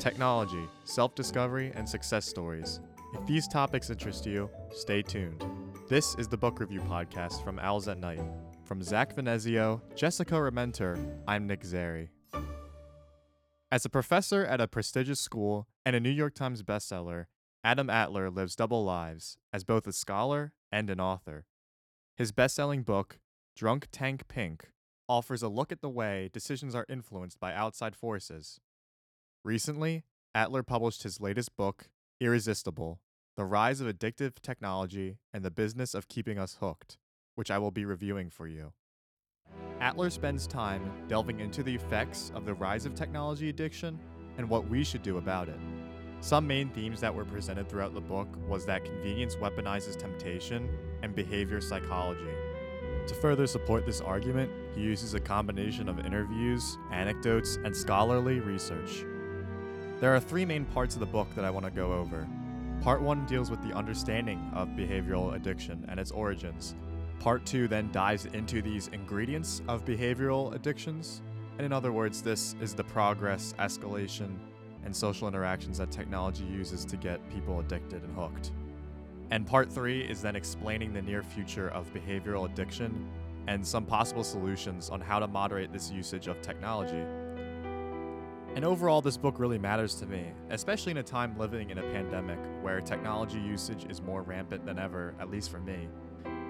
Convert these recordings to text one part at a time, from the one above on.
technology, self discovery, and success stories. If these topics interest you, stay tuned. This is the Book Review Podcast from Owls at Night. From Zach Venezio, Jessica Rementer, I'm Nick Szary. As a professor at a prestigious school and a New York Times bestseller, Adam Alter lives double lives as both a scholar and an author. His best selling book, Drunk Tank Pink, offers a look at the way decisions are influenced by outside forces. Recently, Alter published his latest book, Irresistible The Rise of Addictive Technology and the Business of Keeping Us Hooked, which I will be reviewing for you. Alter spends time delving into the effects of the rise of technology addiction and what we should do about it. Some main themes that were presented throughout the book was that convenience weaponizes temptation and behavior psychology. To further support this argument, he uses a combination of interviews, anecdotes, and scholarly research. There are three main parts of the book that I want to go over. Part 1 deals with the understanding of behavioral addiction and its origins. Part 2 then dives into these ingredients of behavioral addictions. And in other words, this is the progress, escalation, and social interactions that technology uses to get people addicted and hooked. And part 3 is then explaining the near future of behavioral addiction and some possible solutions on how to moderate this usage of technology. And overall, this book really matters to me, especially in a time living in a pandemic where technology usage is more rampant than ever, at least for me.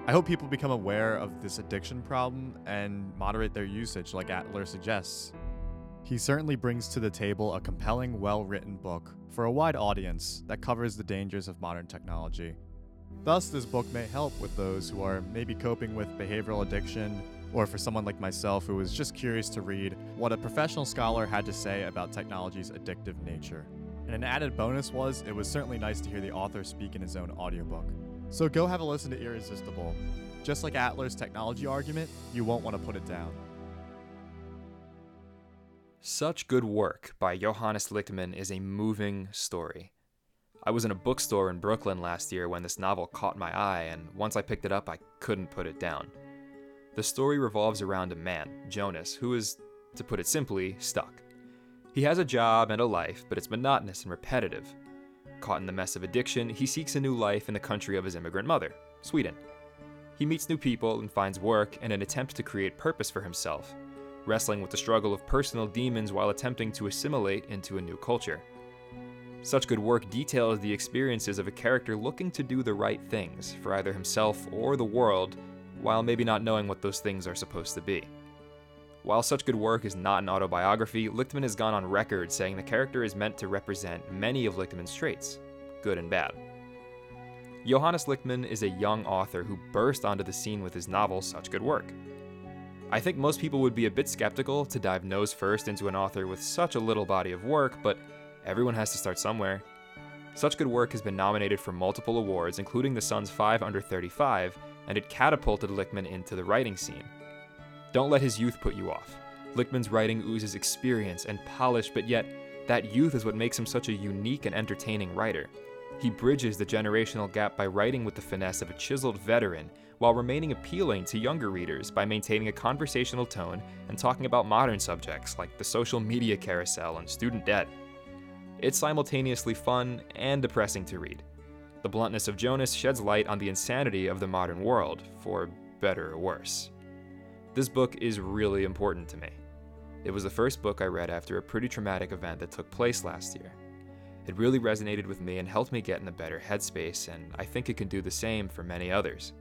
I hope people become aware of this addiction problem and moderate their usage, like Alter suggests. He certainly brings to the table a compelling, well written book for a wide audience that covers the dangers of modern technology. Thus, this book may help with those who are maybe coping with behavioral addiction or for someone like myself who was just curious to read what a professional scholar had to say about technology's addictive nature. And an added bonus was it was certainly nice to hear the author speak in his own audiobook. So go have a listen to Irresistible. Just like Alter's technology argument, you won't want to put it down. Such Good Work by Johannes Lichtman is a moving story. I was in a bookstore in Brooklyn last year when this novel caught my eye, and once I picked it up, I couldn't put it down. The story revolves around a man, Jonas, who is, to put it simply, stuck. He has a job and a life, but it's monotonous and repetitive. Caught in the mess of addiction, he seeks a new life in the country of his immigrant mother, Sweden. He meets new people and finds work in an attempt to create purpose for himself, wrestling with the struggle of personal demons while attempting to assimilate into a new culture. Such good work details the experiences of a character looking to do the right things for either himself or the world while maybe not knowing what those things are supposed to be. While such good work is not an autobiography, Lichtman has gone on record saying the character is meant to represent many of Lichtman's traits, good and bad. Johannes Lichtman is a young author who burst onto the scene with his novel Such Good Work. I think most people would be a bit skeptical to dive nose first into an author with such a little body of work, but everyone has to start somewhere. Such Good Work has been nominated for multiple awards, including the Sun's 5 Under 35, and it catapulted Lichtman into the writing scene. Don't let his youth put you off. Lichtman's writing oozes experience and polish, but yet, that youth is what makes him such a unique and entertaining writer. He bridges the generational gap by writing with the finesse of a chiseled veteran while remaining appealing to younger readers by maintaining a conversational tone and talking about modern subjects like the social media carousel and student debt. It's simultaneously fun and depressing to read. The bluntness of Jonas sheds light on the insanity of the modern world, for better or worse. This book is really important to me. It was the first book I read after a pretty traumatic event that took place last year. It really resonated with me and helped me get in a better headspace, and I think it can do the same for many others.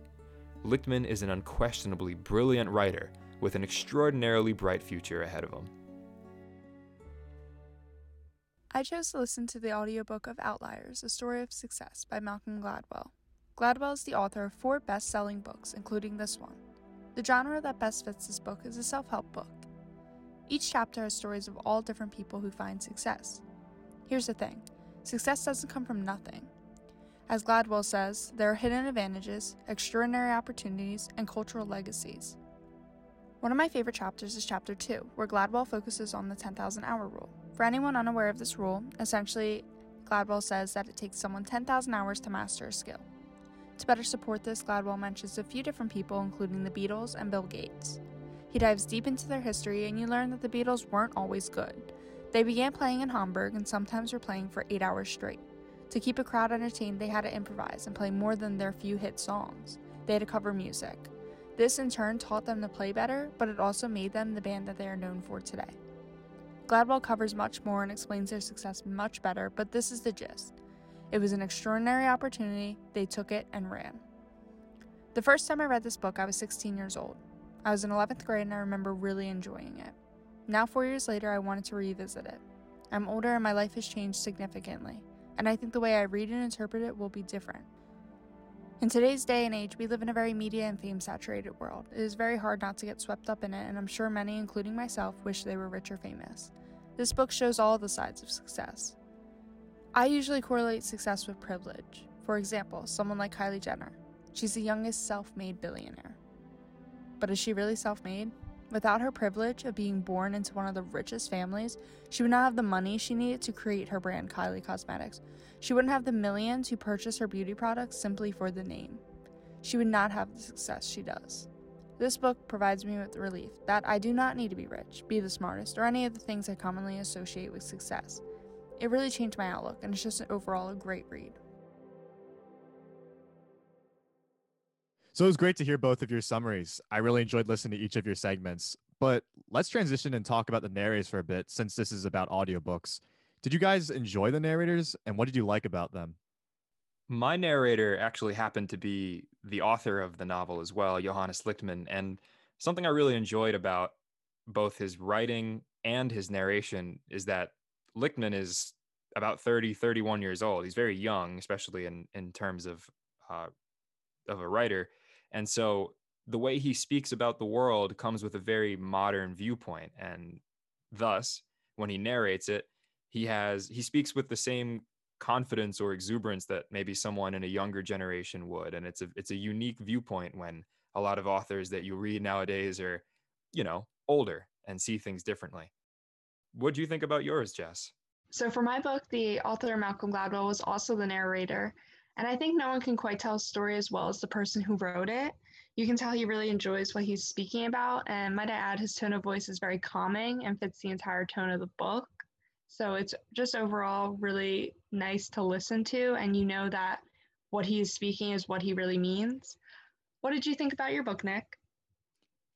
Lichtman is an unquestionably brilliant writer with an extraordinarily bright future ahead of him. I chose to listen to the audiobook of Outliers, A Story of Success by Malcolm Gladwell. Gladwell is the author of four best selling books, including this one. The genre that best fits this book is a self help book. Each chapter has stories of all different people who find success. Here's the thing success doesn't come from nothing. As Gladwell says, there are hidden advantages, extraordinary opportunities, and cultural legacies. One of my favorite chapters is Chapter 2, where Gladwell focuses on the 10,000 hour rule. For anyone unaware of this rule, essentially, Gladwell says that it takes someone 10,000 hours to master a skill. To better support this, Gladwell mentions a few different people, including the Beatles and Bill Gates. He dives deep into their history, and you learn that the Beatles weren't always good. They began playing in Hamburg and sometimes were playing for eight hours straight. To keep a crowd entertained, they had to improvise and play more than their few hit songs. They had to cover music. This in turn taught them to play better, but it also made them the band that they are known for today. Gladwell covers much more and explains their success much better, but this is the gist. It was an extraordinary opportunity, they took it and ran. The first time I read this book, I was 16 years old. I was in 11th grade and I remember really enjoying it. Now, four years later, I wanted to revisit it. I'm older and my life has changed significantly, and I think the way I read and interpret it will be different. In today's day and age, we live in a very media and fame saturated world. It is very hard not to get swept up in it, and I'm sure many, including myself, wish they were rich or famous. This book shows all the sides of success. I usually correlate success with privilege. For example, someone like Kylie Jenner. She's the youngest self made billionaire. But is she really self made? Without her privilege of being born into one of the richest families, she would not have the money she needed to create her brand, Kylie Cosmetics. She wouldn't have the millions who purchase her beauty products simply for the name. She would not have the success she does. This book provides me with relief that I do not need to be rich, be the smartest, or any of the things I commonly associate with success. It really changed my outlook, and it's just overall a great read. So it was great to hear both of your summaries. I really enjoyed listening to each of your segments. But let's transition and talk about the narrators for a bit since this is about audiobooks. Did you guys enjoy the narrators and what did you like about them? My narrator actually happened to be the author of the novel as well, Johannes Lichtman. And something I really enjoyed about both his writing and his narration is that Lichtman is about 30, 31 years old. He's very young, especially in, in terms of, uh, of a writer. And so the way he speaks about the world comes with a very modern viewpoint. And thus, when he narrates it, he has he speaks with the same confidence or exuberance that maybe someone in a younger generation would. And it's a it's a unique viewpoint when a lot of authors that you read nowadays are, you know, older and see things differently. What do you think about yours, Jess? So for my book, the author Malcolm Gladwell was also the narrator. And I think no one can quite tell a story as well as the person who wrote it. You can tell he really enjoys what he's speaking about. And might I add, his tone of voice is very calming and fits the entire tone of the book. So it's just overall really nice to listen to. And you know that what he is speaking is what he really means. What did you think about your book, Nick?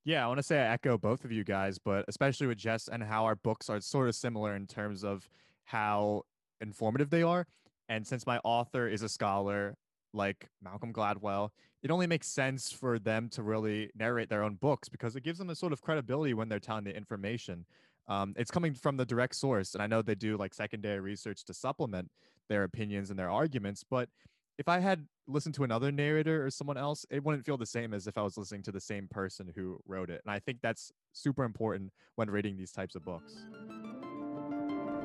Yeah, I want to say I echo both of you guys, but especially with Jess and how our books are sort of similar in terms of how informative they are. And since my author is a scholar like Malcolm Gladwell, it only makes sense for them to really narrate their own books because it gives them a sort of credibility when they're telling the information. Um, it's coming from the direct source. And I know they do like secondary research to supplement their opinions and their arguments. But if I had listened to another narrator or someone else, it wouldn't feel the same as if I was listening to the same person who wrote it. And I think that's super important when reading these types of books.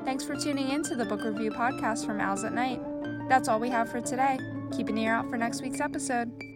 Thanks for tuning in to the Book Review Podcast from Owls at Night. That's all we have for today. Keep an ear out for next week's episode.